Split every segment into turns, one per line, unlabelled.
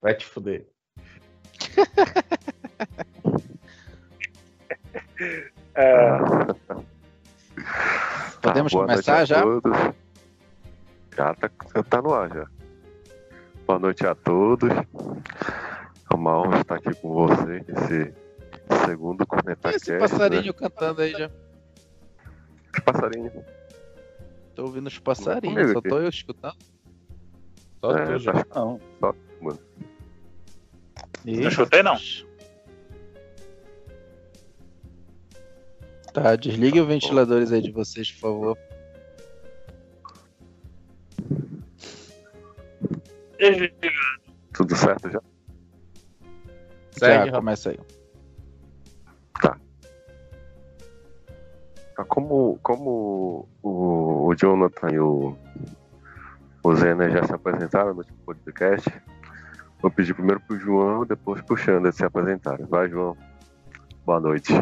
Vai te fuder.
É,
Podemos
Tá, boa
começar
noite a
já?
todos. Já tá, tá no ar já. Boa noite a todos. É uma honra estar aqui com você nesse segundo Corneta
Esse passarinho cantando aí já.
Né? Passarinho.
Tô ouvindo os passarinhos, só tô eu escutando.
Só
É,
tu, já.
tá-
Não.
Só, mano.
Ih,
Não escutei, não.
Tá, desligue os ventiladores aí de vocês, por favor.
Tudo certo já?
Segue,
já, começa aí.
Ah, Como, como o, o Jonathan e o, o Zena já se apresentaram no último podcast, vou pedir primeiro pro João, depois pro Xander se apresentarem. Vai, João. Boa noite.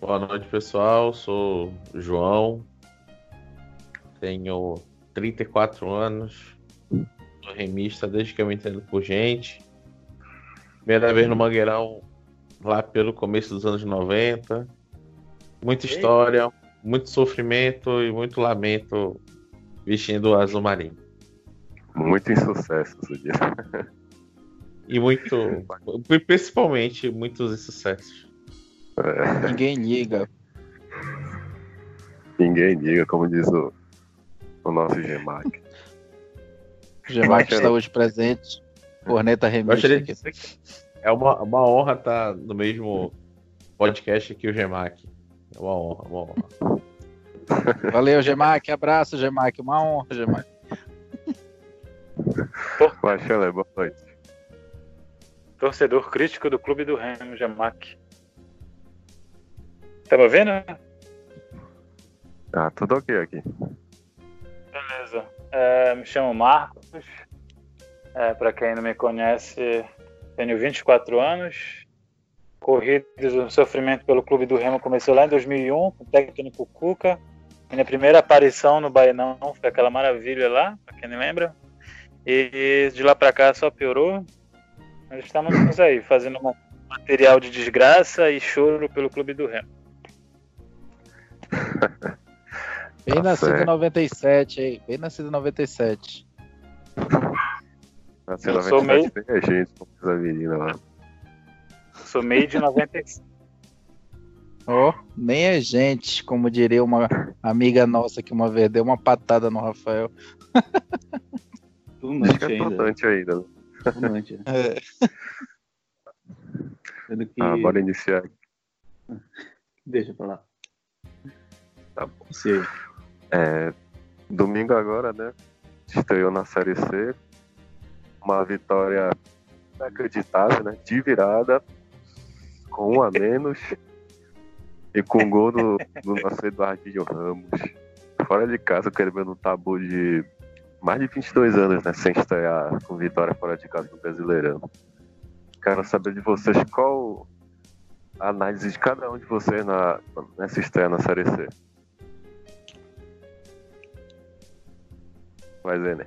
Boa noite, pessoal. Sou o João. Tenho 34 anos. Sou remista desde que eu me entendo por gente. Primeira vez no Mangueirão, lá pelo começo dos anos 90. Muita história, muito sofrimento e muito lamento vestindo o azul marinho.
Muito insucesso esse dia.
E muito, principalmente, muitos insucessos.
É,
Ninguém liga.
ninguém diga, como diz o, o nosso Gemac.
O Gemac está hoje presente. Corneta remix
é uma, uma honra estar no mesmo podcast que o Gemac. É uma honra, uma honra.
Valeu, Gemac. Abraço, Gemac. Uma honra, Gemac.
Vai, boa noite.
torcedor crítico do Clube do Remo, Jamac. Tá me ouvindo?
Ah, tudo ok aqui.
Beleza. É, me chamo Marcos. É, para quem não me conhece, tenho 24 anos. Corrido do sofrimento pelo Clube do Remo começou lá em 2001, com o técnico Cuca. Minha primeira aparição no Baenão foi aquela maravilha lá, para quem não lembra. E de lá para cá só piorou. Nós estamos aí, fazendo um material de desgraça e choro pelo Clube do Remo.
Bem
Tá
nascido em
certo.
97, aí. Bem nascido em 97.
Nasci
Eu sou
97 tem a gente, a menina lá.
Sou meio de 95.
Ó, nem é gente, como diria uma amiga nossa que uma vez deu uma patada no Rafael.
Que é
ainda.
importante ainda. né?
Fumante.
É.
Sendo que.
Ah, bora iniciar.
Deixa pra lá.
Tá bom.
Você.
É, domingo agora, né? Estreou na Série C. Uma vitória inacreditável, né? De virada, com um a menos. E com gol do, do nosso Eduardinho Ramos. Fora de casa, quebrando um tabu de mais de 22 anos, né? Sem estrear com vitória fora de casa no Brasileirão. Quero saber de vocês qual a análise de cada um de vocês na, nessa estreia na Série C. Vai, Zene.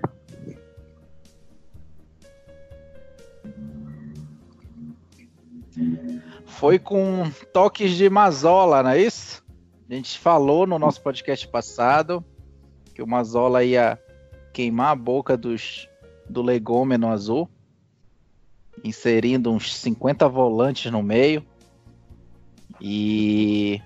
Foi com toques de Mazola, não é isso? A gente falou no nosso podcast passado que o Mazola ia queimar a boca dos, do legômeno azul, inserindo uns 50 volantes no meio. E.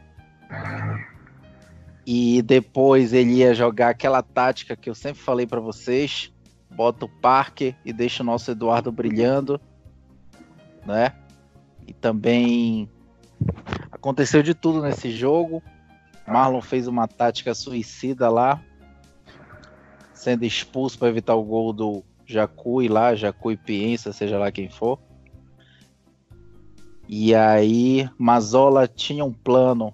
E depois ele ia jogar aquela tática que eu sempre falei para vocês: bota o Parker e deixa o nosso Eduardo brilhando, né? E também aconteceu de tudo nesse jogo. Marlon fez uma tática suicida lá, sendo expulso para evitar o gol do Jacui lá, Jacui Piensa, seja lá quem for. E aí, Mazola tinha um plano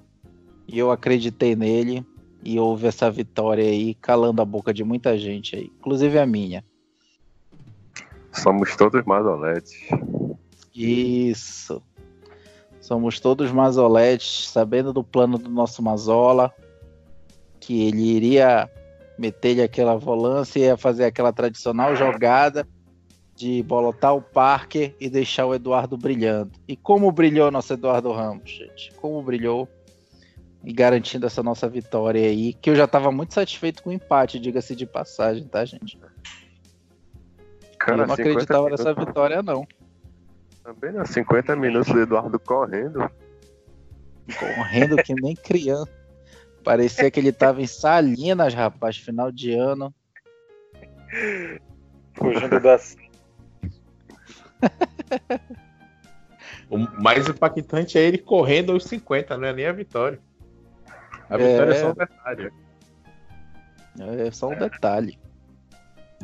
e eu acreditei nele e houve essa vitória aí, calando a boca de muita gente aí, inclusive a minha.
Somos todos mazoletes.
Isso. Somos todos mazoletes, sabendo do plano do nosso Mazola, que ele iria meter-lhe aquela volância e ia fazer aquela tradicional jogada de bolotar o Parker e deixar o Eduardo brilhando. E como brilhou nosso Eduardo Ramos, gente? Como brilhou e garantindo essa nossa vitória aí, que eu já estava muito satisfeito com o empate, diga-se de passagem, tá, gente?
Cara,
eu não
50
acreditava
minutos-
nessa vitória, não.
Também, né? 50 minutos do Eduardo correndo.
Correndo que nem criança. Parecia que ele tava em Salinas, rapaz, final de ano.
Fugindo da.
O mais impactante é ele correndo aos 50, não é nem a vitória. A vitória é,
É.
só um detalhe.
É só um detalhe.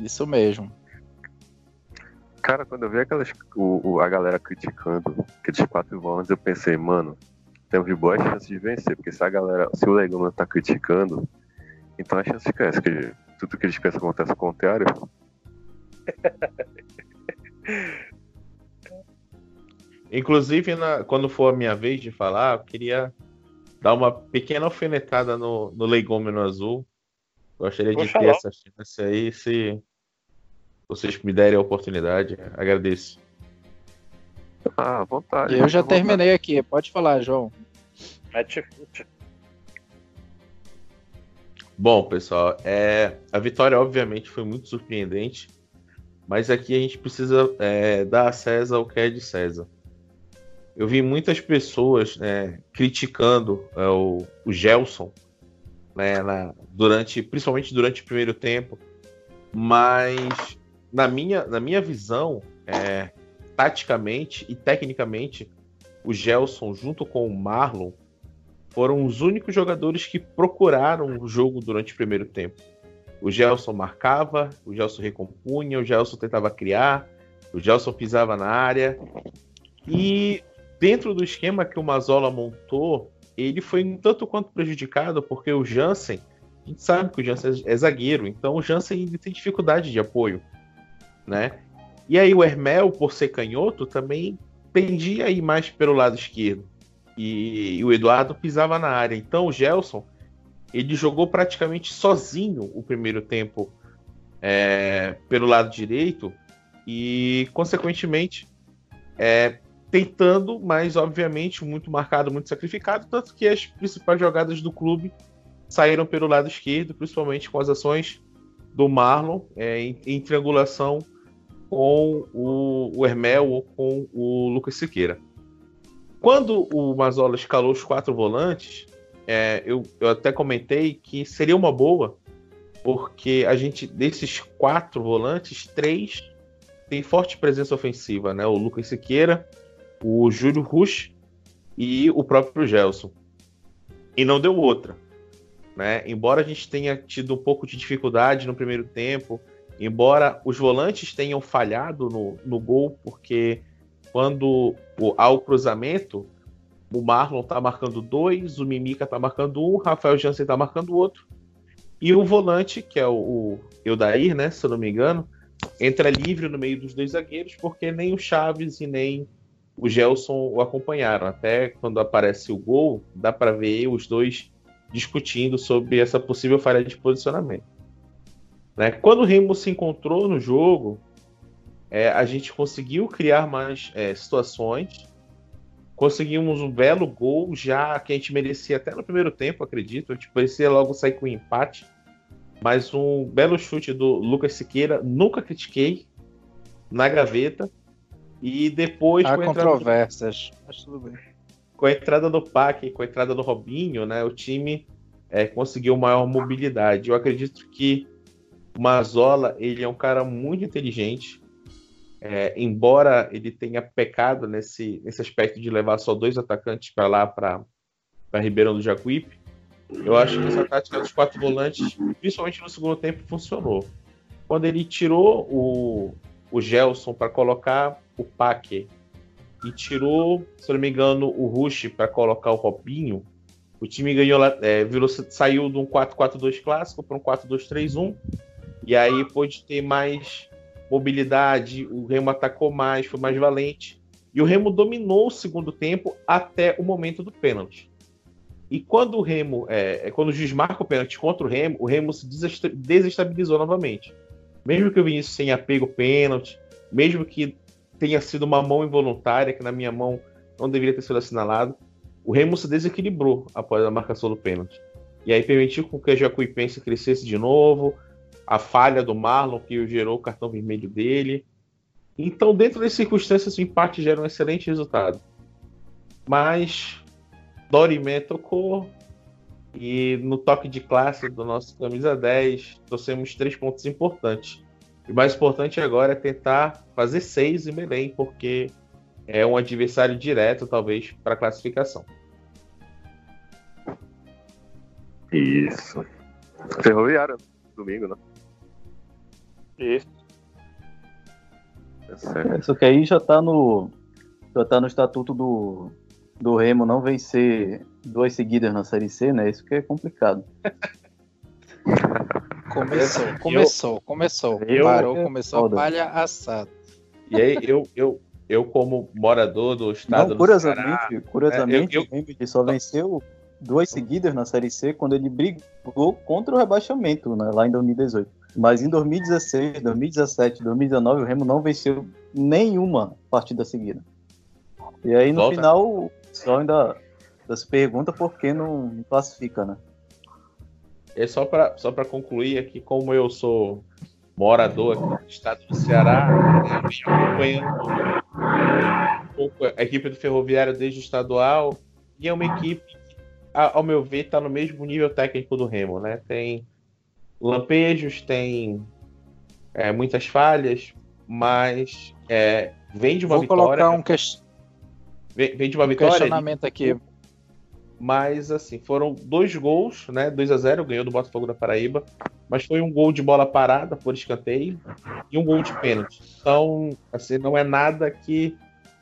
Isso mesmo.
Cara, quando eu vi aquelas, o, o- a galera criticando aqueles quatro volantes, eu pensei, mano, temos boas chances de vencer, porque se a galera, se o Legão não tá criticando, então a chance cresce, que tudo que eles pensam acontece ao contrário.
Inclusive, na- quando for a minha vez de falar, eu queria dar uma pequena alfinetada no, no Legômeno Azul. Gostaria de
Poxa
ter
lá.
essa chance aí, se vocês me derem a oportunidade. Agradeço.
Ah, vontade.
Eu já
vontade.
terminei aqui, pode falar, João.
Mete fute.
Bom, pessoal, é, a vitória obviamente foi muito surpreendente, mas aqui a gente precisa é, dar a César o que é de César. Eu vi muitas pessoas né, criticando é, o, o Gelson, né, na- durante, principalmente durante o primeiro tempo, mas na minha, na minha visão, é, taticamente e tecnicamente, o Gelson junto com o Marlon foram os únicos jogadores que procuraram o jogo durante o primeiro tempo. O Gelson marcava, o Gelson recompunha, o Gelson tentava criar, o Gelson pisava na área. E dentro do esquema que o Mazola montou, ele foi um tanto quanto prejudicado, porque o Jansen, a gente sabe que o Jansen é zagueiro, então o Jansen ele tem dificuldade de apoio, né? E aí o Hermel, por ser canhoto, também pendia a ir mais pelo lado esquerdo e, e o Eduardo pisava na área. Então o Gelson ele jogou praticamente sozinho o primeiro tempo é, pelo lado direito e consequentemente é, tentando, mas obviamente muito marcado, muito sacrificado, tanto que as principais jogadas do clube saíram pelo lado esquerdo, principalmente com as ações do Marlon é, em, em triangulação com o, o Hermel ou com o Lucas Siqueira. Quando o Mazola escalou os quatro volantes, é, eu, eu até comentei que seria uma boa, porque a gente, desses quatro volantes, três tem forte presença ofensiva, né? O Lucas Siqueira, o Júlio Rush e o próprio Gelson. E não deu outra. Né? Embora a gente tenha tido um pouco de dificuldade no primeiro tempo, embora os volantes tenham falhado no, no gol, porque quando o, há o cruzamento, o Marlon tá marcando dois, o Mimica tá marcando um, o Rafael Jansen tá marcando outro. E o volante, que é o, o Eudair, né, se eu não me engano, entra livre no meio dos dois zagueiros, porque nem o Chaves e nem o Gelson o acompanharam. Até quando aparece o gol, dá para ver os dois discutindo sobre essa possível falha de posicionamento. Né? Quando o Remo se encontrou no jogo, é, a gente conseguiu criar mais é, situações, conseguimos um belo gol, já que a gente merecia até no primeiro tempo, acredito. A gente parecia logo sair com um empate. Mas um belo chute do Lucas Siqueira, nunca critiquei, na gaveta. E depois
Há
com a entrada do-
controvérsias, mas tudo bem.
com a entrada do Pac, com a entrada do Robinho, né, o time é, conseguiu maior mobilidade. Eu acredito que o Mazola ele é um cara muito inteligente, é, embora ele tenha pecado nesse, nesse aspecto de levar só dois atacantes para lá, para Ribeirão do Jacuípe. Eu acho que essa tática dos quatro volantes, principalmente no segundo tempo, funcionou. Quando ele tirou o, o Gelson para colocar o Paque e tirou, se não me engano, o Rush para colocar o Robinho, o time ganhou, é, virou, saiu de um 4-4-2 clássico para um 4-2-3-1 e aí pôde ter mais mobilidade, o Remo atacou mais, foi mais valente e o Remo dominou o segundo tempo até o momento do pênalti. E quando o Remo, é, é, quando o juiz marca o pênalti contra o Remo, o Remo se desestabilizou novamente. Mesmo que o Vinícius tenha pego o pênalti, mesmo que tenha sido uma mão involuntária, que na minha mão não deveria ter sido assinalado, o Remo se desequilibrou após a marcação do pênalti. E aí permitiu que a Jacuipense crescesse de novo, a falha do Marlon que gerou o cartão vermelho dele. Então, dentro das circunstâncias, o empate gera um excelente resultado. Mas Dorimé tocou e no toque de classe do nosso camisa 10, trouxemos três pontos importantes. E o mais importante agora é tentar fazer seis em Belém, porque é um adversário direto, talvez, para a classificação.
Isso. Ferroviária, domingo, né?
Isso.
É, só que aí já tá no. Já tá no estatuto do, do Remo não vencer duas seguidas na Série C, né? Isso que é complicado.
Começou, começou, começou. Eu, Parou, começou a palha assada.
E aí, eu, eu, eu, como morador do estado
não, curiosamente, do Ceará, curiosamente, é, eu, eu, ele só venceu duas seguidas na Série C quando ele brigou contra o rebaixamento, né, lá em 2018. Mas em 2016, 2017, 2019, o Remo não venceu nenhuma partida seguida. E aí, no Volta. final, só ainda, ainda se pergunta por que não classifica, né?
É só para só concluir aqui, como eu sou morador aqui do estado do Ceará, né, acompanhando um pouco a equipe do Ferroviário desde o estadual, e é uma equipe que, ao meu ver, está no mesmo nível técnico do Remo, né? Tem lampejos, tem é, muitas falhas, mas é, vem de uma
Vou
vitória.
colocar um, que...
vem, vem de uma um vitória.
questionamento aqui
mas assim, foram dois gols, né? 2 a 0 ganhou do Botafogo da Paraíba, mas foi um gol de bola parada por escanteio e um gol de pênalti. Então, assim, não é nada que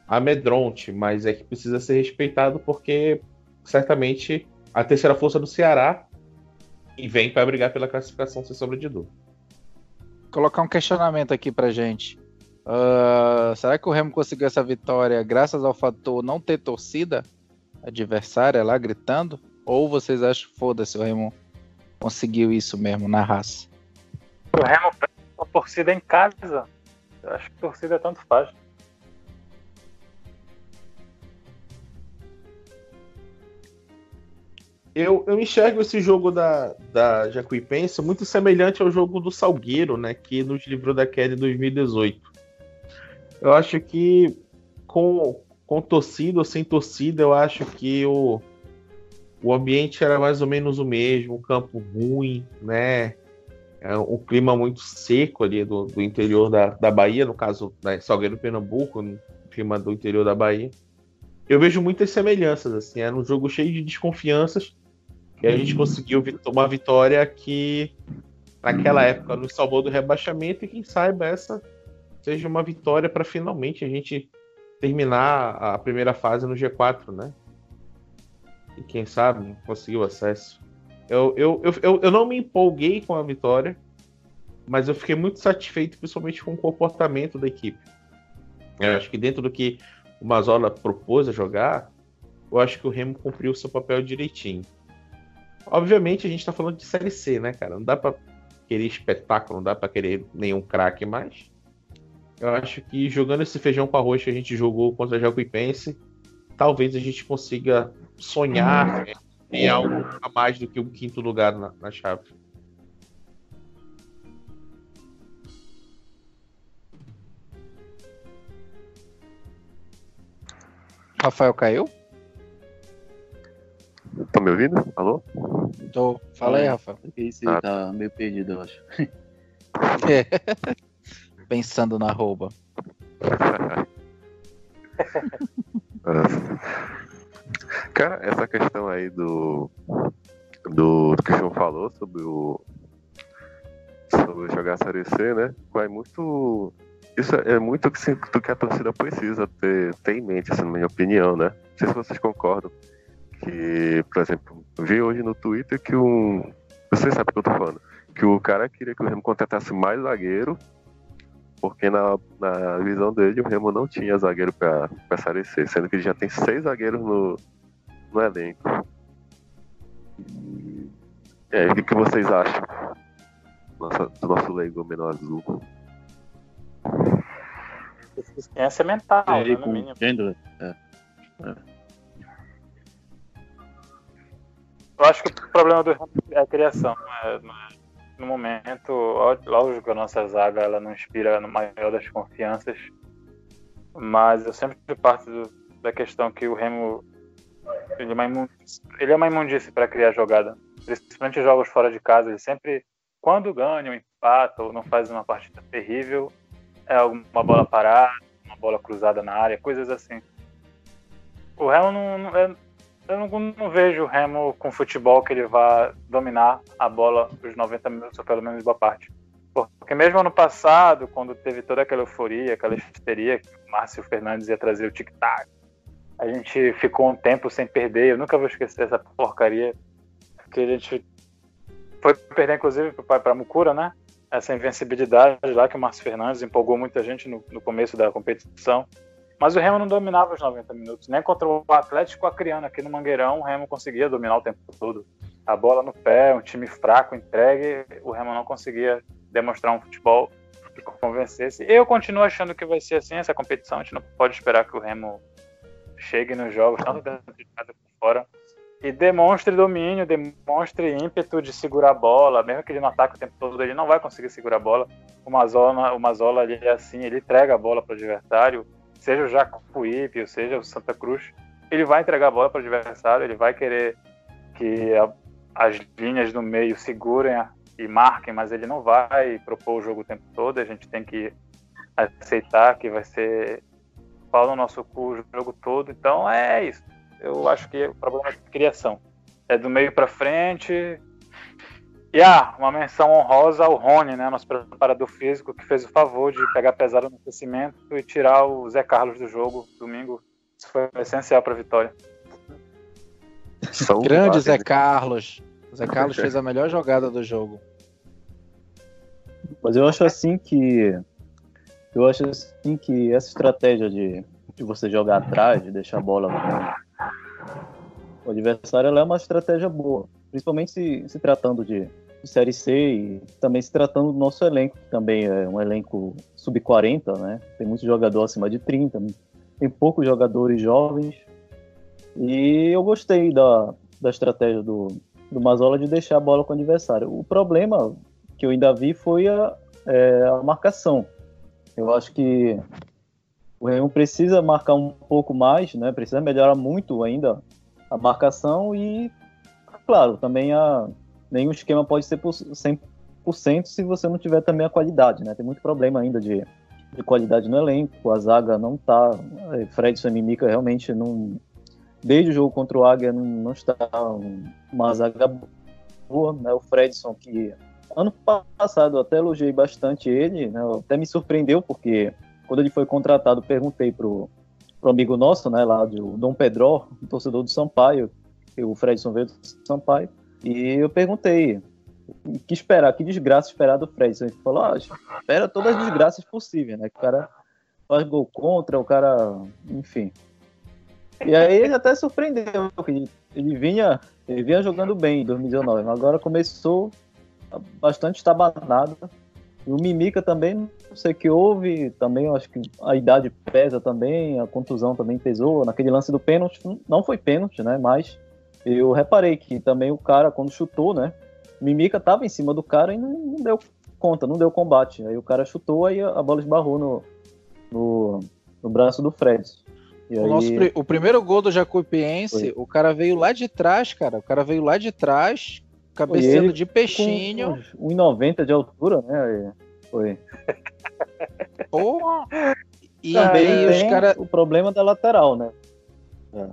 amedronte, mas é que precisa ser respeitado porque certamente a terceira força do Ceará e vem para brigar pela classificação sem sombra de dúvida.
Colocar um questionamento aqui pra gente. Uh, será que o Remo conseguiu essa vitória graças ao fator não ter torcida? adversária lá gritando? Ou vocês acham que foda-se o Remo conseguiu isso mesmo na raça?
O Remo a torcida em casa. Eu acho que torcida tanto faz.
Eu, eu enxergo esse jogo da, da Jacuipense muito semelhante ao jogo do Salgueiro, né? Que nos livrou da queda em 2018. Eu acho que com, com torcida ou sem torcida, eu acho que o, o ambiente era mais ou menos o mesmo, um campo ruim, né? É um clima muito seco ali do, do interior da, da Bahia, no caso, né, Salgueiro Pernambuco, no clima do interior da Bahia. Eu vejo muitas semelhanças, assim, era um jogo cheio de desconfianças, e a gente conseguiu uma vitória que, naquela época, nos salvou do rebaixamento, e quem saiba essa seja uma vitória para finalmente a gente terminar a primeira fase no G4, né? E quem sabe conseguiu acesso. Eu, eu, eu, eu, não me empolguei com a vitória, mas eu fiquei muito satisfeito, principalmente com o comportamento da equipe. Eu acho que dentro do que o Mazola propôs a jogar, eu acho que o Remo cumpriu o seu papel direitinho. Obviamente a gente tá falando de Série C, né, cara? Não dá para querer espetáculo, não dá para querer nenhum craque mais. Eu acho que jogando esse feijão com arroz que a gente jogou contra a Jacuipense, talvez a gente consiga sonhar uhum. em algo a mais do que o um quinto lugar na, na chave.
Rafael caiu?
Tá me ouvindo? Alô?
Tô. Fala aí, Rafael.
Esse ah. tá meio perdido, eu acho.
É. pensando na rouba.
Cara, essa questão aí do, do, do que o João falou sobre o sobre jogar a Série C, né? Vai muito. Isso é muito do que a torcida precisa ter, ter em mente, assim, na minha opinião, né? Não sei se vocês concordam. Que, por exemplo, vi hoje no Twitter que um. Vocês sabem o que eu tô falando. Que o cara queria que o Remo contratasse mais zagueiro porque na, na visão dele o Remo não tinha zagueiro para Série C, sendo que ele já tem seis zagueiros no, no elenco. É, o que vocês acham nossa, do nosso leigo menor azul?
Deficiência mental, né, no mínimo. É. É. Eu acho que o problema do é a criação. Né? No momento, lógico que a nossa zaga ela não inspira no maior das confianças, mas eu sempre parto do, da questão que o Remo ele é uma imundície, ele é para criar jogada, principalmente jogos fora de casa. Ele sempre, quando ganha, um empata ou não faz uma partida terrível, é alguma bola parada, uma bola cruzada na área, coisas assim. O Remo não, não é, eu não, não, vejo o Remo com futebol que ele vá dominar a bola os 90 minutos, ou pelo menos boa parte. Porque mesmo ano passado, quando teve toda aquela euforia, aquela histeria, que o Márcio Fernandes ia trazer o tic-tac, a gente ficou um tempo sem perder. Eu nunca vou esquecer essa porcaria. Que a gente foi perder, inclusive, para Mucura, né? Essa invencibilidade lá que o Márcio Fernandes empolgou muita gente no, no começo da competição. Mas o Remo não dominava os 90 minutos. Nem contra o Atlético Acreano aqui no Mangueirão, o Remo conseguia dominar o tempo todo. A bola no pé, um time fraco, entregue, o Remo não conseguia demonstrar um futebol que convencesse. Eu continuo achando que vai ser assim essa competição. A gente não pode esperar que o Remo chegue nos jogos, tanto dentro de casa como fora, e demonstre domínio, demonstre ímpeto de segurar a bola, mesmo que ele não ataque o tempo todo, ele não vai conseguir segurar a bola. O Mazola, o Mazola ele é assim, ele entrega a bola para o adversário seja o Jacuípe, seja o Santa Cruz, ele vai entregar a bola para o adversário, ele vai querer que a, as linhas do meio segurem e marquem, mas ele não vai propor o jogo o tempo todo, a gente tem que aceitar que vai ser pau no nosso cu o jogo todo, então é isso. Eu acho que o problema é de criação. É do meio para frente, e ah, uma menção honrosa ao Rony, né, nosso preparador físico, que fez o favor de pegar pesado no aquecimento e tirar o Zé Carlos do jogo domingo. Isso foi essencial para a vitória.
Grande Zé Carlos. O Zé Carlos fez a melhor jogada do jogo.
Mas eu acho assim que eu acho assim que essa estratégia de, de você jogar atrás, de deixar a bola no o adversário, ela é uma estratégia boa, principalmente se, se tratando de Série C e também se tratando do nosso elenco, que também é um elenco sub-40, né? Tem muito jogador acima de 30, tem poucos jogadores jovens. E eu gostei da, da estratégia do, do Mazola de deixar a bola com o adversário. O problema que eu ainda vi foi a, é, a marcação. Eu acho que o Remo precisa marcar um pouco mais, né? Precisa melhorar muito ainda a marcação e, claro, também a, nenhum esquema pode ser por 100% se você não tiver também a qualidade, né? Tem muito problema ainda de, de qualidade no elenco, a zaga não tá, é, Fredson e Mimica realmente não, desde o jogo contra o Águia não, não está uma zaga boa, né? O Fredson que ano passado eu até elogiei bastante ele, né? Até me surpreendeu porque quando ele foi contratado perguntei pro, pro amigo nosso, né, lá do Dom Pedro, um torcedor do Sampaio, o Fredson veio do Sampaio, e eu perguntei que esperar, que desgraça esperar do Fred. Ele falou, ah, espera todas as desgraças possíveis, né? Que o cara faz gol contra, o cara. Enfim. E aí ele até surpreendeu, porque ele vinha, ele vinha jogando bem em 2019, mas agora começou bastante estabanado. E o Mimica também, não sei o que houve, também acho que a idade pesa também, a contusão também pesou. Naquele lance do pênalti, não foi pênalti, né? Mas eu reparei que também o cara, quando chutou, né? Mimica tava em cima do cara e não, não deu conta, não deu combate. Aí o cara chutou, aí a bola esbarrou no, no, no braço do Fred.
o, aí... nosso, o primeiro gol do Jacuipiense, o cara veio lá de trás, cara. O cara veio lá de trás, cabeceando de peixinho.
1,90 de altura, né? Foi.
Porra!
E Também os cara... o problema da lateral, né?
É.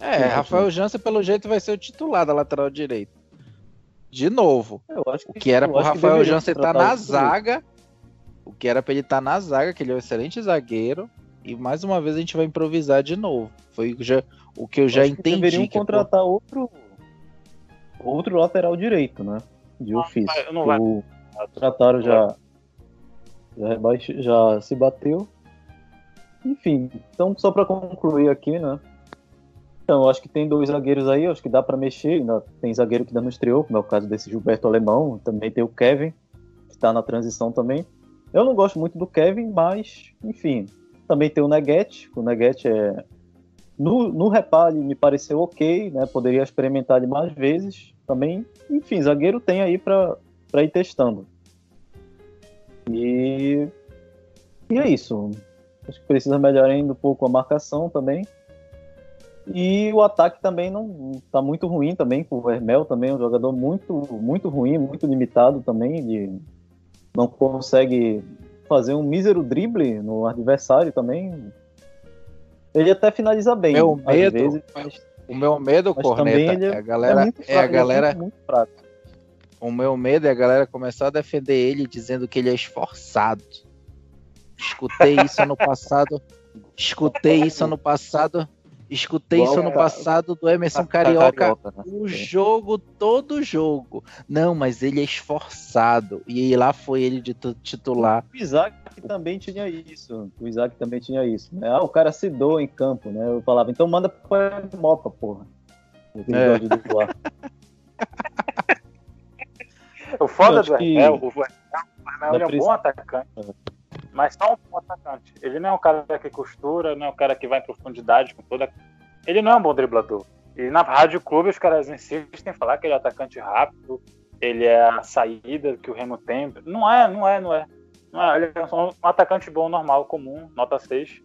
É, Rafael Jansen, pelo jeito, vai ser o titular da lateral direita. De novo. Que, o que era pro Rafael Jansen estar tá na zaga. O que era pra ele estar tá na zaga, que ele é um excelente zagueiro. E mais uma vez a gente vai improvisar de novo. Foi já, o que eu, eu já entendi.
deveriam contratar pô... outro outro lateral direito, né? De ofício. Não vai, não vai. O trataram já já, já se bateu. Enfim, então só para concluir aqui, né? Então, acho que tem dois zagueiros aí, acho que dá para mexer. Tem zagueiro que ainda não estreou, como é o caso desse Gilberto Alemão. Também tem o Kevin, que está na transição também. Eu não gosto muito do Kevin, mas, enfim. Também tem o Neguete. O Neguete é. No, no reparo me pareceu ok, né? Poderia experimentar ele mais vezes. Também, enfim, zagueiro tem aí para ir testando. E, e é isso. Acho que precisa melhorar ainda um pouco a marcação também. E o ataque também não está muito ruim também, com o Hermel também é um jogador muito, muito ruim, muito limitado também, de, não consegue fazer um mísero drible no adversário também. Ele até finaliza bem,
meu medo, vezes, mas, o meu medo, Corneta, é a galera, é, é a galera é muito, muito O meu medo é a galera começar a defender ele dizendo que ele é esforçado. Escutei isso ano passado. Escutei isso ano passado Escutei isso no passado do Emerson Carioca, Carioca né? o jogo, todo jogo. Não, mas ele é esforçado. E lá foi ele de titular.
O Isaac também tinha isso. O Isaac também tinha isso. Né? Ah, o cara se doa em campo, né? Eu falava, então manda pra Mopa, porra. É.
o foda do que... é, o Arnel é um bom atacante. Mas só um atacante. Ele não é um cara que costura, não é um cara que vai em profundidade com toda. Ele não é um bom driblador. E na Rádio Clube os caras insistem em falar que ele é atacante rápido, ele é a saída que o Remo tem. Não é, não é, não é. Não é. Ele é um atacante bom, normal, comum, nota 6.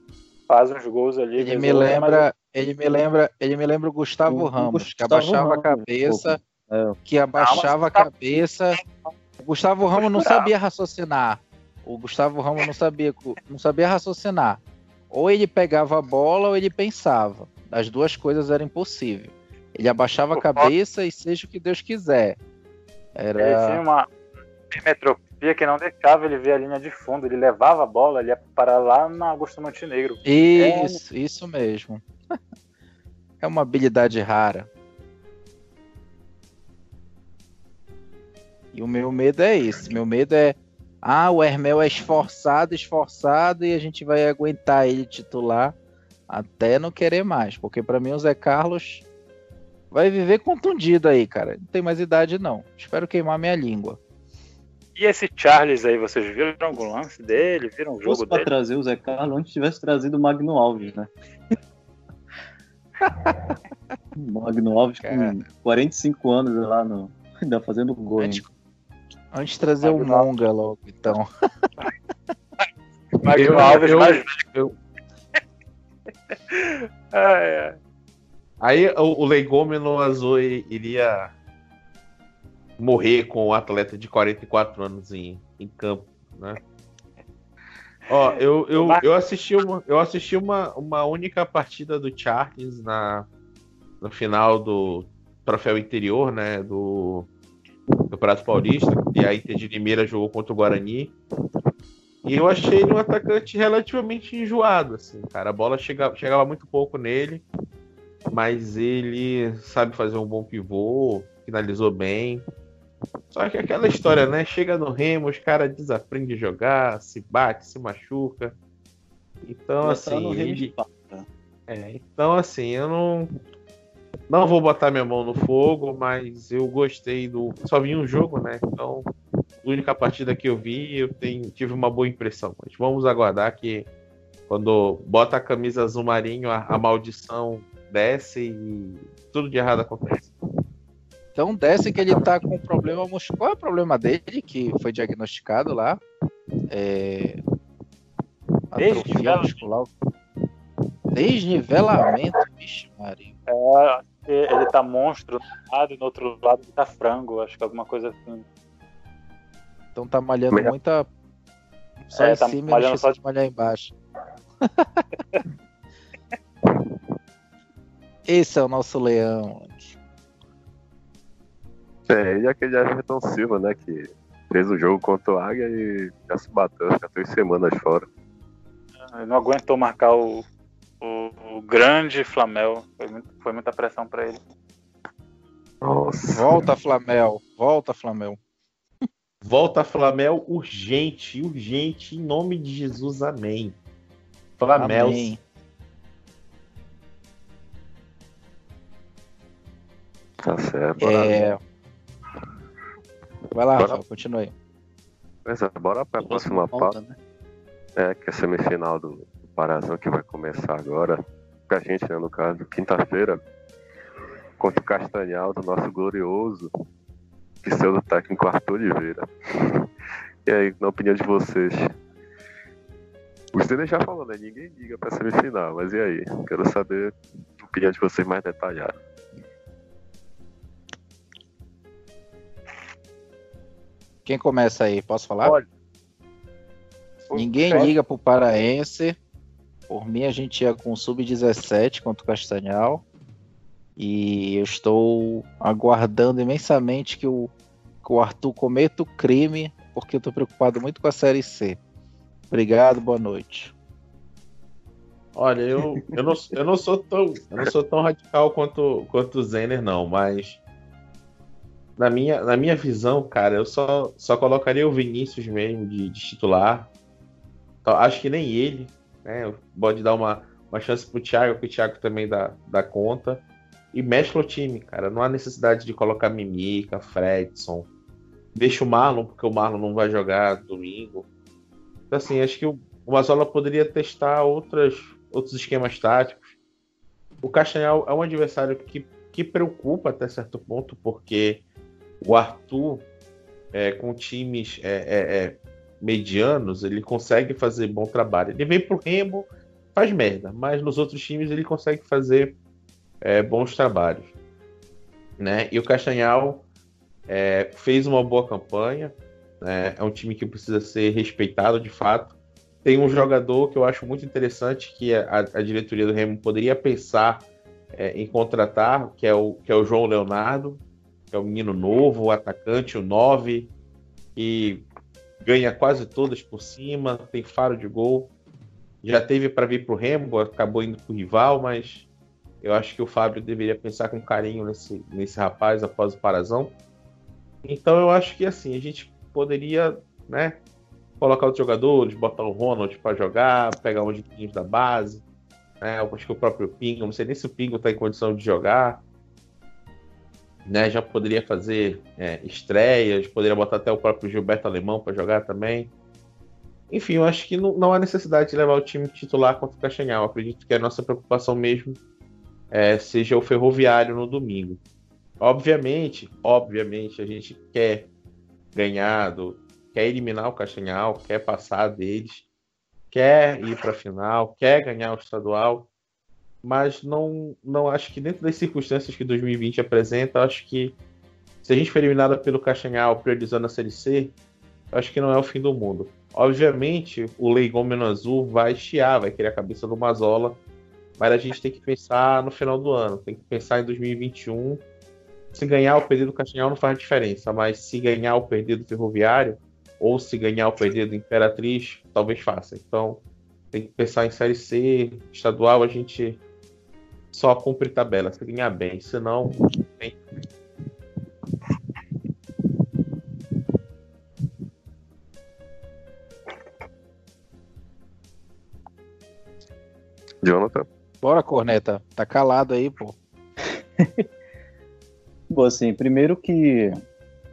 Faz uns gols ali.
Ele me lembra, mas... ele me lembra, ele me lembra o Gustavo o, Ramos, Gustavo que abaixava Ramos, a cabeça, é. que abaixava a cabeça. O Gustavo Ramos não sabia raciocinar o Gustavo Ramos não sabia, não sabia raciocinar. Ou ele pegava a bola ou ele pensava. As duas coisas eram impossível. Ele abaixava a cabeça e seja o que Deus quiser. Era...
Ele tinha uma metropia que não deixava ele ver a linha de fundo. Ele levava a bola, ele ia parar lá na Augusto Montenegro.
Isso, é... isso mesmo. é uma habilidade rara. E o meu medo é esse. Meu medo é ah, o Hermel é esforçado, esforçado e a gente vai aguentar ele titular até não querer mais, porque para mim o Zé Carlos vai viver contundido aí, cara. Não tem mais idade não. Espero queimar minha língua.
E esse Charles aí, vocês viram algum lance dele? Viram o jogo Fosse
pra trazer o Zé Carlos, antes tivesse trazido o Magno Alves, né? Magno Alves com 45 anos lá no ainda fazendo gol.
Antes, Antes de trazer o Monga logo, então.
Eu, Alves eu, mais eu...
ai, ai. Aí o, o Legômeno Azul iria morrer com o atleta de 44 anos em, em campo, né? Ó, eu, eu, eu assisti, uma, eu assisti uma, uma única partida do Charles na, no final do troféu interior, né? Do Campeonato Paulista, e a Inter de Limeira jogou contra o Guarani. E eu achei ele um atacante relativamente enjoado, assim, cara. A bola chegava, chegava muito pouco nele, mas ele sabe fazer um bom pivô, finalizou bem. Só que aquela história, né? Chega no Remo, os caras desaprendem a jogar, se bate, se machuca. Então, assim. Ele... É, então, assim, eu não. Não vou botar minha mão no fogo, mas eu gostei do. Só vi um jogo, né? Então, a única partida que eu vi, eu tenho... tive uma boa impressão. Mas vamos aguardar que quando bota a camisa azul marinho, a, a maldição desce e tudo de errado acontece.
Então desce que ele tá com um problema muscular. Qual é o problema dele que foi diagnosticado lá? É... Atrofia muscular. Desnivelamento, bicho, Marinho.
É, ele tá monstro no lado e no outro lado ele tá frango, acho que alguma coisa assim.
Então tá malhando Melhor. muita. Só é, em tá cima malhando só de malhar embaixo. Esse é o nosso leão.
É, e aquele Everton Silva, né? Que fez o jogo contra o Águia e já se bateu, já três semanas fora.
Ele não aguentou marcar o, o, grande Flamel. Foi, muito, foi muita pressão para ele.
Nossa. Volta, Flamel. Volta, Flamel.
Volta, Flamel, urgente, urgente, em nome de Jesus, amém. Flamel. Amém.
Tá certo.
É... Vai lá, bora... Rafael, continue aí.
Pois é, bora para a próxima pauta. Né? É, que é a semifinal do, do Parazão que vai começar agora. Pra gente, né, no caso, quinta-feira, contra o Castanhal, do nosso glorioso pseudo técnico Arthur Oliveira. E aí, na opinião de vocês? O Stener já falou, né? Ninguém liga pra semifinal, mas e aí? Quero saber a opinião de vocês mais detalhada.
Quem começa aí? Posso falar? Pode. Ninguém liga pro Paraense. Por mim, a gente ia com o Sub-17 contra o Castanhal. E eu estou aguardando imensamente que o, que o Arthur cometa o crime, porque eu estou preocupado muito com a Série C. Obrigado, boa noite.
Olha, eu, eu, não, eu, não sou tão, eu não sou tão radical quanto, quanto o Zener, não, mas na minha, na minha visão, cara, eu só, só colocaria o Vinícius mesmo de, de titular. Acho que nem ele, né? Pode dar uma, uma chance pro Thiago, que o Thiago também dá, dá conta. E mescla o time, cara. Não há necessidade de colocar Mimica, Fredson. Deixa o Marlon, porque o Marlon não vai jogar domingo. Então, assim, acho que o, o Mazola poderia testar outras, outros esquemas táticos. O Castanhal é um adversário que, que preocupa até certo ponto, porque o Arthur, é, com times é, é, é, medianos, ele consegue fazer bom trabalho. Ele vem pro Remo, faz merda, mas nos outros times ele consegue fazer é, bons trabalhos. Né? E o Castanhal é, fez uma boa campanha, né? é um time que precisa ser respeitado de fato. Tem um jogador que eu acho muito interessante que a, a diretoria do Remo poderia pensar é, em contratar, que é, o, que é o João Leonardo, que é o menino novo, o atacante, o 9, que ganha quase todas por cima, tem faro de gol. Já teve para vir para o Remo, acabou indo para o rival, mas eu acho que o Fábio deveria pensar com carinho nesse, nesse rapaz após o Parazão. Então eu acho que assim, a gente poderia, né, colocar os jogadores, botar o Ronald para jogar, pegar uns meninos da base, né, acho que o próprio Pingo, não sei nem se o Pingo está em condição de jogar, né, já poderia fazer é, estreias, poderia botar até o próprio Gilberto Alemão para jogar também. Enfim, eu acho que não, não, há necessidade de levar o time titular contra o Castanhal. Acredito que a nossa preocupação mesmo é, seja o Ferroviário no domingo. Obviamente, obviamente, a gente quer ganhar, do, quer eliminar o Castanhal, quer passar deles, quer ir para a final, quer ganhar o estadual mas não, não acho que dentro das circunstâncias que 2020 apresenta, acho que se a gente for eliminada pelo Castanhal priorizando a Série C, acho que não é o fim do mundo. Obviamente, o Leigão Meno Azul vai chiar, vai querer a cabeça do Mazola, mas a gente tem que pensar no final do ano, tem que pensar em 2021. Se ganhar ou perder do Castanhal não faz diferença, mas se ganhar ou perder do Ferroviário, ou se ganhar ou perder do Imperatriz, talvez faça. Então, tem que pensar em Série C, estadual, a gente só cumpre tabela, se ganhar bem, senão tem.
Jonathan.
Bora, corneta. Tá calado aí, pô.
Bom, assim, primeiro que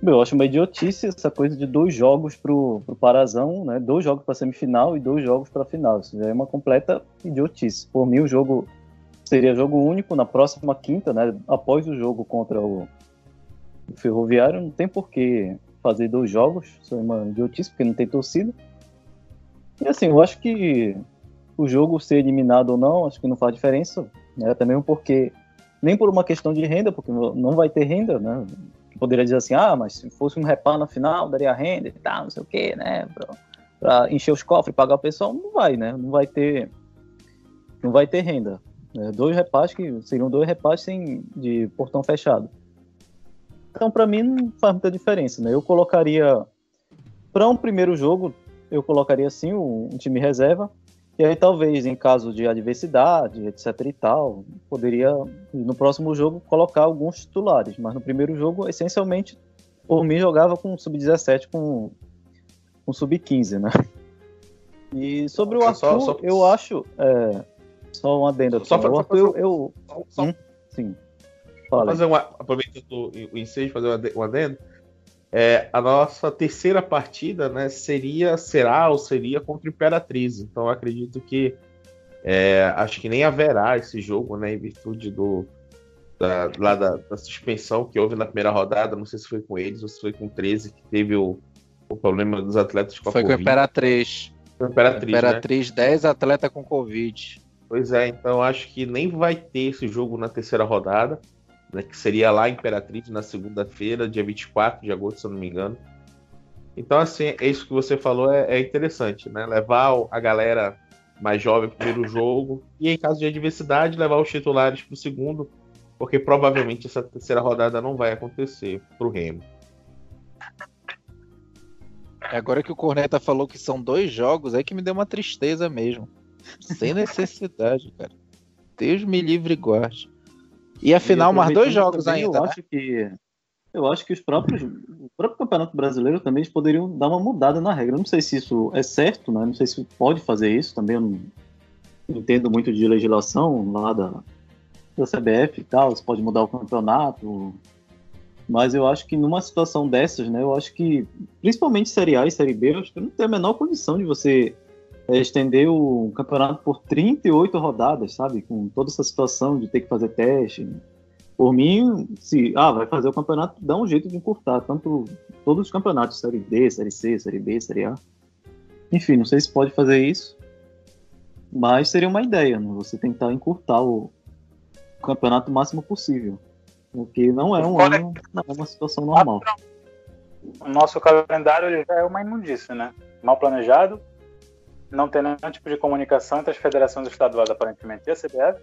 eu acho uma idiotice essa coisa de dois jogos pro, pro Parazão, né? Dois jogos para semifinal e dois jogos para final. Isso já é uma completa idiotice. Por mim, o jogo seria jogo único na próxima quinta, né? Após o jogo contra o, o Ferroviário, não tem por que fazer dois jogos, isso é uma idiotice, porque não tem torcida. E assim, eu acho que o jogo ser eliminado ou não, acho que não faz diferença, né? Também porque nem por uma questão de renda, porque não vai ter renda, né? Poderia dizer assim, ah, mas se fosse um repar na final, daria renda e tal, não sei o quê, né? Pra, pra encher os cofres, pagar o pessoal, não vai, né? Não vai ter, não vai ter renda. É, dois repasses que seriam dois repasses de portão fechado. Então, para mim, não faz muita diferença. Né? Eu colocaria. Para um primeiro jogo, eu colocaria assim um, um time reserva. E aí, talvez, em caso de adversidade, etc e tal, poderia, no próximo jogo, colocar alguns titulares. Mas no primeiro jogo, essencialmente, por mim, jogava com sub-17 com, com sub-15, né? E sobre o Arthur, só, só... eu acho. É, só um adendo. Só,
só,
Arthur, eu. eu... Só,
hum? Sim. fazer uma, aproveitando o ensejo, fazer um adendo. É, a nossa terceira partida né, seria, será ou seria contra o Imperatriz. Então acredito que é, acho que nem haverá esse jogo, né, em virtude do, da, lá da, da, suspensão que houve na primeira rodada. Não sei se foi com eles ou se foi com 13, que teve o, o problema dos atletas
com a foi Covid. Foi com a Imperatriz. Imperatriz, Imperatriz né? 10 atletas com Covid.
Pois é, então acho que nem vai ter esse jogo na terceira rodada, né, que seria lá Imperatriz na segunda-feira, dia 24 de agosto, se eu não me engano. Então, assim, é isso que você falou é, é interessante, né? Levar a galera mais jovem pro primeiro jogo e, em caso de adversidade, levar os titulares pro segundo, porque provavelmente essa terceira rodada não vai acontecer pro Remo.
Agora que o Corneta falou que são dois jogos, é que me deu uma tristeza mesmo. Sem necessidade, cara. Deus me livre e guarde. E afinal, mais dois jogos também, ainda.
Eu
né?
acho que. Eu acho que os próprios. O próprio Campeonato Brasileiro também poderiam dar uma mudada na regra. Eu não sei se isso é certo, né? Não sei se pode fazer isso. Também eu não entendo muito de legislação lá da, da CBF e tal. Se pode mudar o campeonato. Mas eu acho que numa situação dessas, né? Eu acho que, principalmente Série A e Série B, eu acho que não tem a menor condição de você é, estender o campeonato por 38 rodadas, sabe? Com toda essa situação de ter que fazer teste. Por mim, se ah, vai fazer o campeonato, dá um jeito de encurtar, tanto todos os campeonatos, Série D, Série C, Série B, Série A. Enfim, não sei se pode fazer isso, mas seria uma ideia, né? Você tentar encurtar o campeonato o máximo possível. Porque não é um ano, não é uma situação normal.
O nosso calendário ele já é uma imundícia, né? Mal planejado, não tem nenhum tipo de comunicação entre as federações estaduais, aparentemente, e a CBF.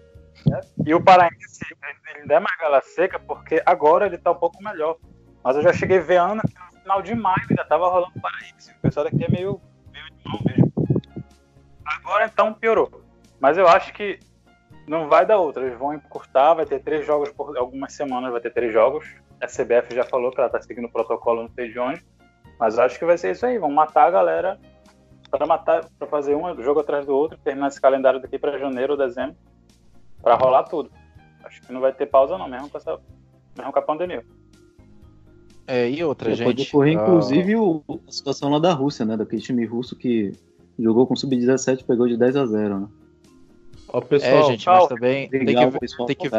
Né? E o Paraense ainda é mais gala seca porque agora ele está um pouco melhor. Mas eu já cheguei ver ano que no final de maio ainda estava rolando Paraense. O pessoal daqui é meio, meio de mal mesmo. Agora então piorou. Mas eu acho que não vai dar outra. Eles vão encurtar, vai ter três jogos por algumas semanas, vai ter três jogos. A CBF já falou que ela está seguindo o protocolo, não sei de onde. Mas acho que vai ser isso aí. Vão matar a galera para matar, para fazer um jogo atrás do outro, terminar esse calendário daqui para janeiro ou dezembro, para rolar tudo. Acho que não vai ter pausa não, mesmo com essa, mesmo com a pandemia.
É, e outra, é, gente.
Pode ocorrer, uh... inclusive, o, a situação lá da Rússia, né? Daquele time russo que jogou com sub-17 pegou de 10 a 0, né?
Ó, pessoal, é, gente, mas também tem que, tem que,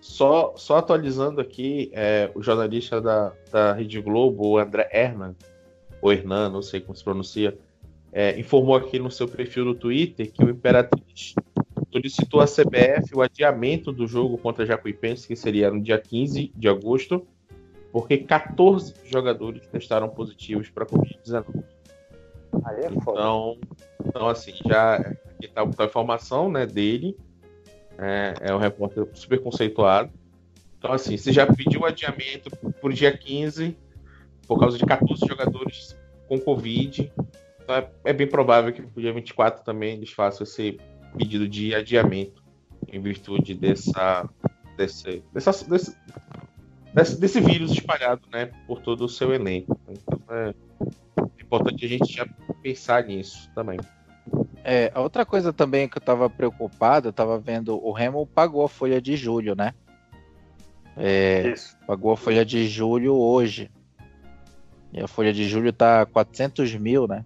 só, só atualizando aqui, é, o jornalista da, da Rede Globo, o André Hernan, ou Hernan, não sei como se pronuncia, é, informou aqui no seu perfil do Twitter que o Imperatriz solicitou à CBF o adiamento do jogo contra Jacuipense, que seria no dia 15 de agosto, porque 14 jogadores testaram positivos para Covid-19. Aí é foda. Então, então, assim, já aqui está a informação né, dele. É, é um repórter super conceituado. Então, assim, você já pediu adiamento por dia 15 por causa de 14 jogadores com Covid. Então é, é bem provável que no dia 24 também eles façam esse pedido de adiamento em virtude dessa, desse, dessa, desse, desse, desse vírus espalhado né, por todo o seu elenco. Então é importante a gente já pensar nisso também.
É, a outra coisa também que eu estava preocupado, eu tava vendo, o Remo pagou a folha de julho, né? É, pagou a folha de julho hoje. E a folha de julho tá 400 mil, né?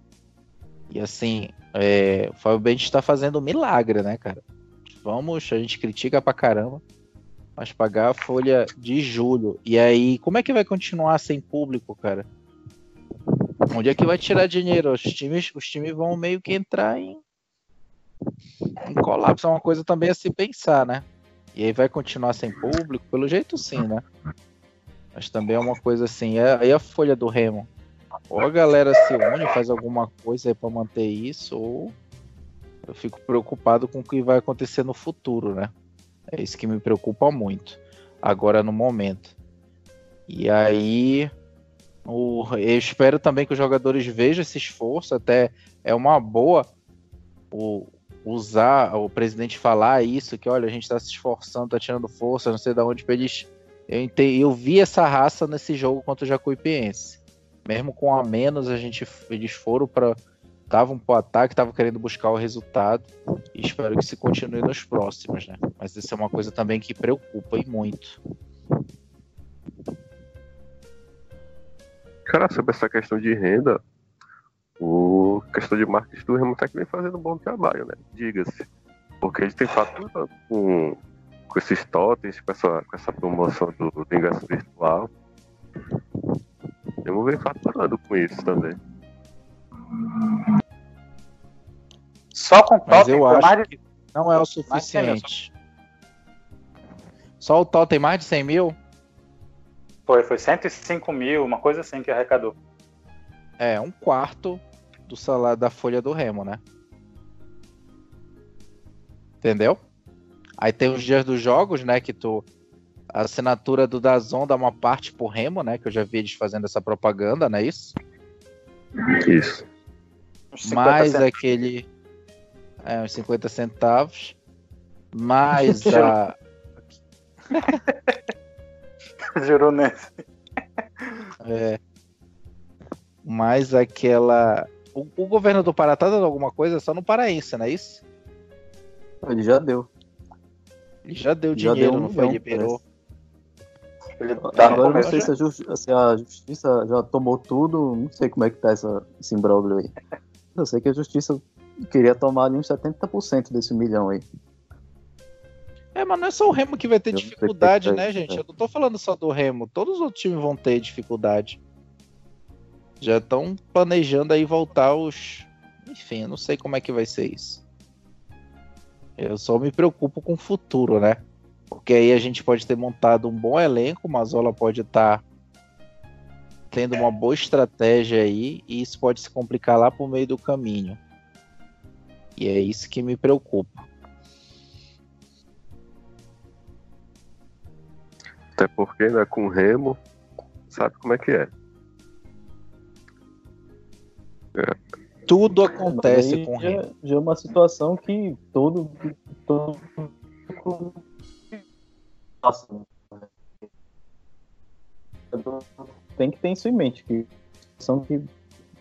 E assim, é, o Fábio Benite está fazendo um milagre, né, cara? Vamos, a gente critica pra caramba, mas pagar a folha de julho. E aí, como é que vai continuar sem público, cara? Onde é que vai tirar dinheiro? Os times, os times vão meio que entrar em, em colapso. É uma coisa também a se pensar, né? E aí vai continuar sem público? Pelo jeito sim, né? Mas também é uma coisa assim, é, aí a folha do Remo. Ou a galera se une, faz alguma coisa aí pra manter isso, ou eu fico preocupado com o que vai acontecer no futuro, né? É isso que me preocupa muito. Agora no momento. E aí. O, eu espero também que os jogadores vejam esse esforço. Até é uma boa o, usar o presidente falar isso, que olha, a gente está se esforçando, tá tirando força, não sei de onde, para eles eu, eu vi essa raça nesse jogo contra o Jacuipiense. Mesmo com a menos, a gente, eles foram para estavam pro ataque, estavam querendo buscar o resultado. E espero que se continue nos próximos, né? Mas isso é uma coisa também que preocupa e muito.
Cara, sobre essa questão de renda, o questão de marketing do Remo vem fazendo um bom trabalho, né? Diga-se. Porque eles têm faturado com, com esses totens, com essa, com essa promoção do, do ingresso virtual. Remo vem faturando com isso também.
Só com totem? Mas eu acho que não é o suficiente. Só o totem mais de 100 mil?
Foi, foi 105 mil, uma coisa assim que arrecadou.
É, um quarto do salário da folha do Remo, né? Entendeu? Aí tem os dias dos jogos, né? Que tu. A assinatura do Dazon dá uma parte pro Remo, né? Que eu já vi eles fazendo essa propaganda, não é isso?
Isso.
Mais aquele. É, uns 50 centavos. Mais a.
Jurou nesse.
É. Mais aquela. O, o, governo do Pará tá dando alguma coisa só no Paraense, não é isso?
Ele já deu.
Ele já deu já dinheiro, deu um não foi? Liberou.
Ele tá Agora não sei se a, justi se a, justiça já tomou tudo, não sei como é que tá essa, esse imbróglio aí. Eu sei que a justiça queria tomar ali uns 70% desse milhão aí.
É, mas não é só o Remo que vai ter dificuldade, né, gente? Eu não tô falando só do Remo, todos os outros times vão ter dificuldade. Já estão planejando aí voltar os. Enfim, eu não sei como é que vai ser isso. Eu só me preocupo com o futuro, né? Porque aí a gente pode ter montado um bom elenco, o Mazola pode estar tá tendo uma boa estratégia aí, e isso pode se complicar lá por meio do caminho. E é isso que me preocupa.
Até porque, né, com remo, sabe como é que é.
é. Tudo acontece com.
Já, já é uma situação que todo, todo tem que ter isso em mente, que são que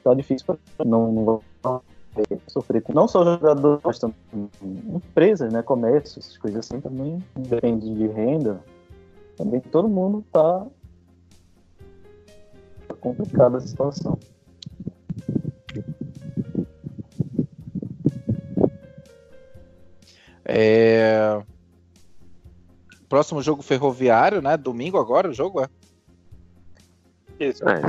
tá difícil para não, não sofrer com não só jogadores, mas também empresas, né, comércios, coisas assim também depende de renda, também todo mundo está complicada a situação.
É... Próximo jogo ferroviário, né? Domingo agora o jogo é?
Isso. É.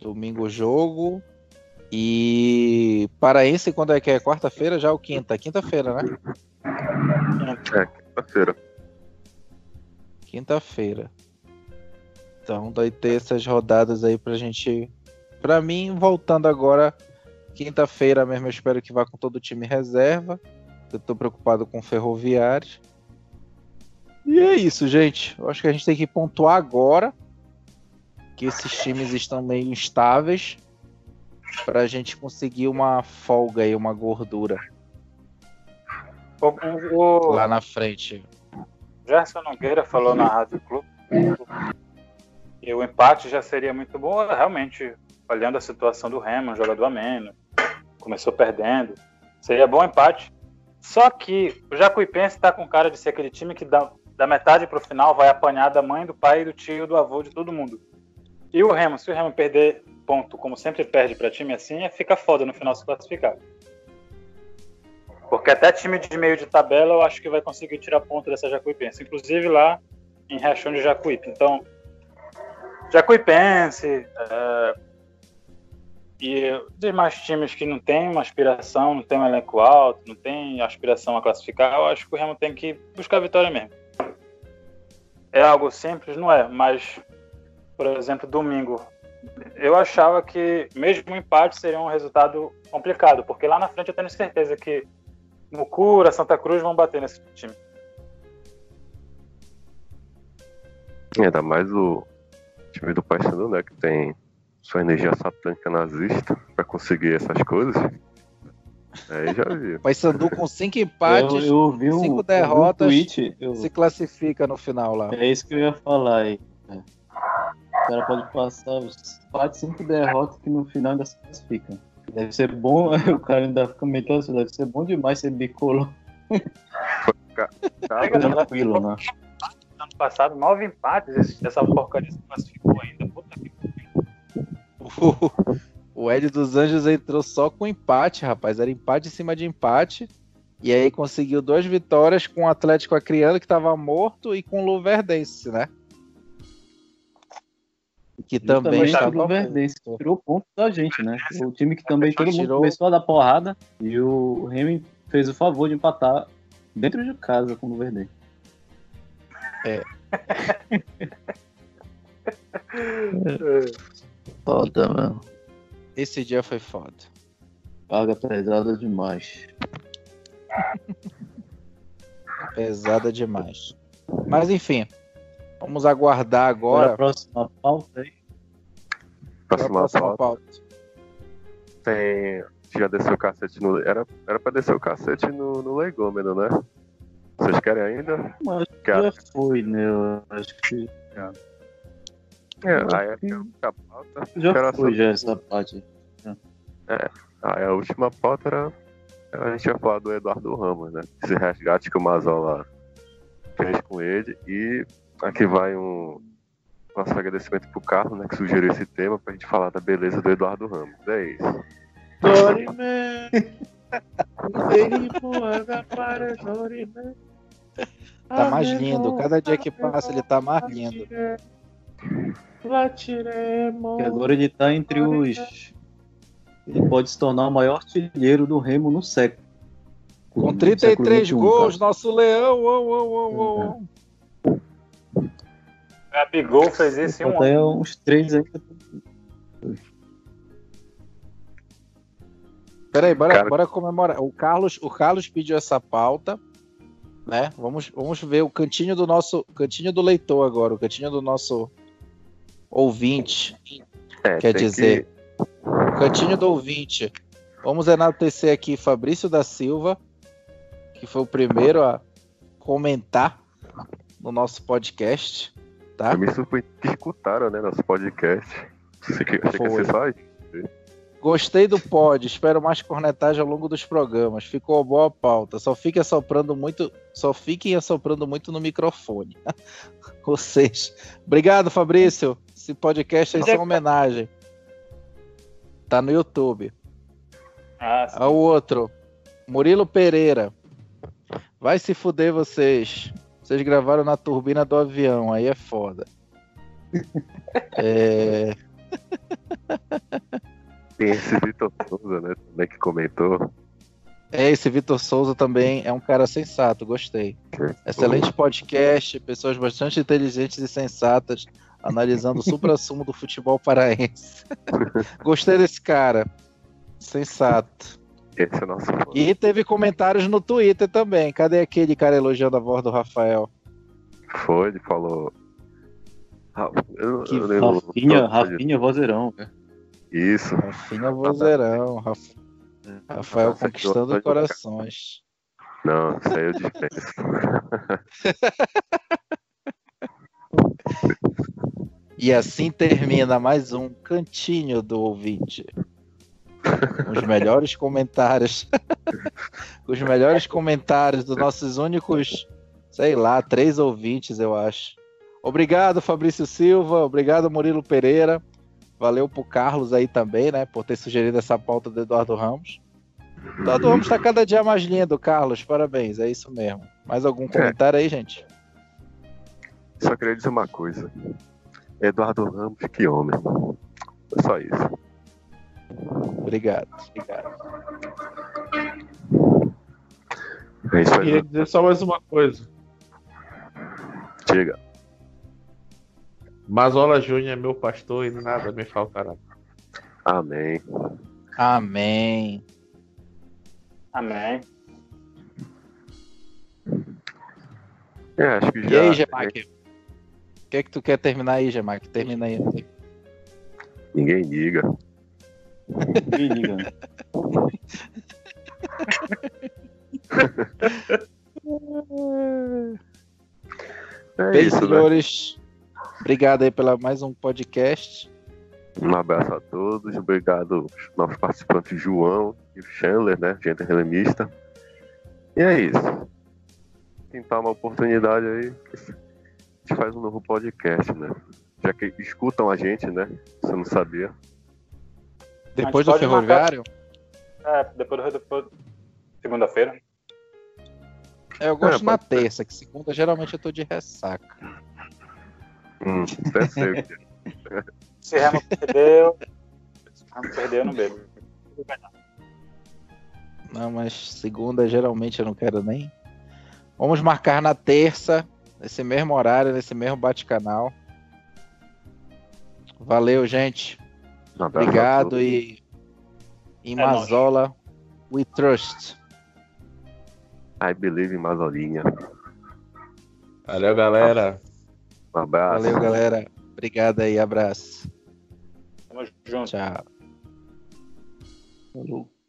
Domingo o jogo. E Paraense quando é que é? Quarta-feira já ou quinta? Quinta-feira, né?
É, quinta-feira
quinta-feira. Então vai ter essas rodadas aí pra gente. Pra mim, voltando agora, quinta-feira mesmo, eu espero que vá com todo o time reserva. Eu tô preocupado com o Ferroviário. E é isso, gente. Eu acho que a gente tem que pontuar agora que esses times estão meio instáveis para a gente conseguir uma folga aí, uma gordura.
O, o,
lá na frente.
Gerson Nogueira falou na Rádio Clube e o empate já seria muito bom, realmente, olhando a situação do Remo, um jogador a menos, começou perdendo, seria bom empate. Só que o Jacuipense está com cara de ser aquele time que da, da metade para o final vai apanhar da mãe, do pai, do tio, do avô, de todo mundo. E o Remo, se o Remo perder ponto, como sempre perde para time assim, é fica foda no final se classificar. Porque até time de meio de tabela eu acho que vai conseguir tirar ponto dessa Jacuipense. Inclusive lá em Riachão de Jacuípe. Então, Jacuipense é, e demais times que não tem uma aspiração, não tem um elenco alto, não tem aspiração a classificar, eu acho que o Remo tem que buscar a vitória mesmo. É algo simples? Não é, mas, por exemplo, domingo, eu achava que mesmo um empate seria um resultado complicado, porque lá na frente eu tenho certeza que Mucura, Santa Cruz vão bater nesse time.
Ainda mais o time do Paysandu, né? Que tem sua energia satânica nazista pra conseguir essas coisas. Aí já vi.
Paysandu com cinco empates, eu, eu um, cinco derrotas, um tweet, eu... se classifica no final lá.
É isso que eu ia falar aí. É. cara pode passar 4, 5 derrotas que no final ainda se classificam. Deve ser bom, o cara ainda fica comentando isso, deve ser bom demais ser bicolor.
Tá tranquilo, né? Ano passado, nove empates, essa porcaria se classificou ainda.
O Ed dos Anjos entrou só com empate, rapaz. Era empate em cima de empate. E aí conseguiu duas vitórias com o Atlético Acreano, que estava morto, e com o Luverdense, né?
Que também estava. O Luverdense tirou ponto da gente, né? O time que também todo mundo tirou... começou a dar porrada. E o Remy fez o favor de empatar dentro de casa com o Luverdense.
É.
Foda, mano.
Esse dia foi foda.
Paga pesada demais.
pesada demais. Mas enfim, vamos aguardar agora.
a próxima pauta aí.
Próxima, próxima pauta. pauta. Tem. Já desceu o cacete no. Era, era pra descer o cacete no, no legômeno, né? Vocês querem ainda?
Mas já foi, né? Eu acho que.
É, aí é a pauta.
Já foi sobre... já essa parte.
É. Aí a última pauta era. A gente ia falar do Eduardo Ramos, né? Esse resgate que o Mazola fez com ele. E aqui vai um nosso agradecimento pro Carlos, né? Que sugeriu esse tema pra gente falar da beleza do Eduardo Ramos. É isso.
Tá mais lindo. Cada dia que passa ele tá mais lindo.
Que agora ele tá entre os. Ele pode se tornar o maior artilheiro do Remo no século.
Com 33 século gols, cara. nosso leão. Oh, oh, oh,
oh. Gabigol fez esse um
Até uns três ainda.
Peraí, bora, cara... bora comemorar. O Carlos, o Carlos pediu essa pauta, né? Vamos, vamos ver o cantinho do nosso, cantinho do leitor agora, o cantinho do nosso ouvinte. É, quer dizer, que... cantinho do ouvinte. Vamos enaltecer aqui Fabrício da Silva, que foi o primeiro a comentar no nosso podcast. Tá?
Eu me surpreendi que escutaram, né, nosso podcast. Achei que, achei que só
Gostei do pod, espero mais cornetagem ao longo dos programas. Ficou boa a pauta. Só fiquem assoprando muito, só fiquem assoprando muito no microfone. Vocês. Obrigado, Fabrício. Esse podcast aí é uma homenagem. Tá no YouTube. Ah, sim. O outro, Murilo Pereira. Vai se fuder vocês. Vocês gravaram na turbina do avião, aí é foda. é...
Tem esse Vitor Souza, né? Também que comentou.
É, esse Vitor Souza também é um cara sensato, gostei. Excelente podcast, pessoas bastante inteligentes e sensatas, analisando o supra-sumo do futebol paraense. gostei desse cara. Sensato.
Esse é nosso.
E teve comentários no Twitter também. Cadê aquele cara elogiando a voz do Rafael?
Foi, ele falou.
Eu, que eu Rafinha, Rafinha vozeirão, cara.
Isso.
Rafinha vozeirão. Raf... Rafael Nossa, conquistando corações.
Não, isso aí eu dispenso.
e assim termina mais um cantinho do ouvinte. Os melhores comentários. Os melhores comentários dos nossos únicos, sei lá, três ouvintes, eu acho. Obrigado, Fabrício Silva. Obrigado, Murilo Pereira. Valeu pro Carlos aí também, né? Por ter sugerido essa pauta do Eduardo Ramos. Eduardo Ramos tá cada dia mais lindo, Carlos. Parabéns, é isso mesmo. Mais algum comentário é. aí, gente?
Só queria dizer uma coisa. Eduardo Ramos, que homem. É só isso.
Obrigado. Obrigado.
É isso aí. Queria dizer só mais uma coisa.
Diga.
Mazola Júnior é meu pastor e nada me faltará.
Amém.
Amém.
Amém.
É, acho que já.
E aí, Gemac? O que é que tu quer terminar aí, Gemac? Termina aí.
Ninguém liga.
Ninguém liga.
é Bem, isso, né? senhores. Né? Obrigado aí pela mais um podcast.
Um abraço a todos, obrigado aos nossos participantes João e o Chandler, né? Gente relemista. E é isso. Tentar uma oportunidade aí, gente faz um novo podcast, né? Já que escutam a gente, né? Você não sabia.
Depois do ferroviário?
Marcar... É, depois do. Depois... Segunda-feira.
É, eu gosto é, na terça, que segunda geralmente eu tô de ressaca.
Hum, até sei.
Se Remo perdeu, Remo perdeu, eu não bebo.
Não, mas segunda geralmente eu não quero nem. Vamos marcar na terça, nesse mesmo horário, nesse mesmo bate-canal. Valeu, gente. Obrigado e em é Mazola, nóis. we trust.
I believe em Mazolinha.
Valeu, galera.
Um abraço.
Valeu, galera. Obrigado aí, abraço.
Tamo junto.
Tchau. Falou.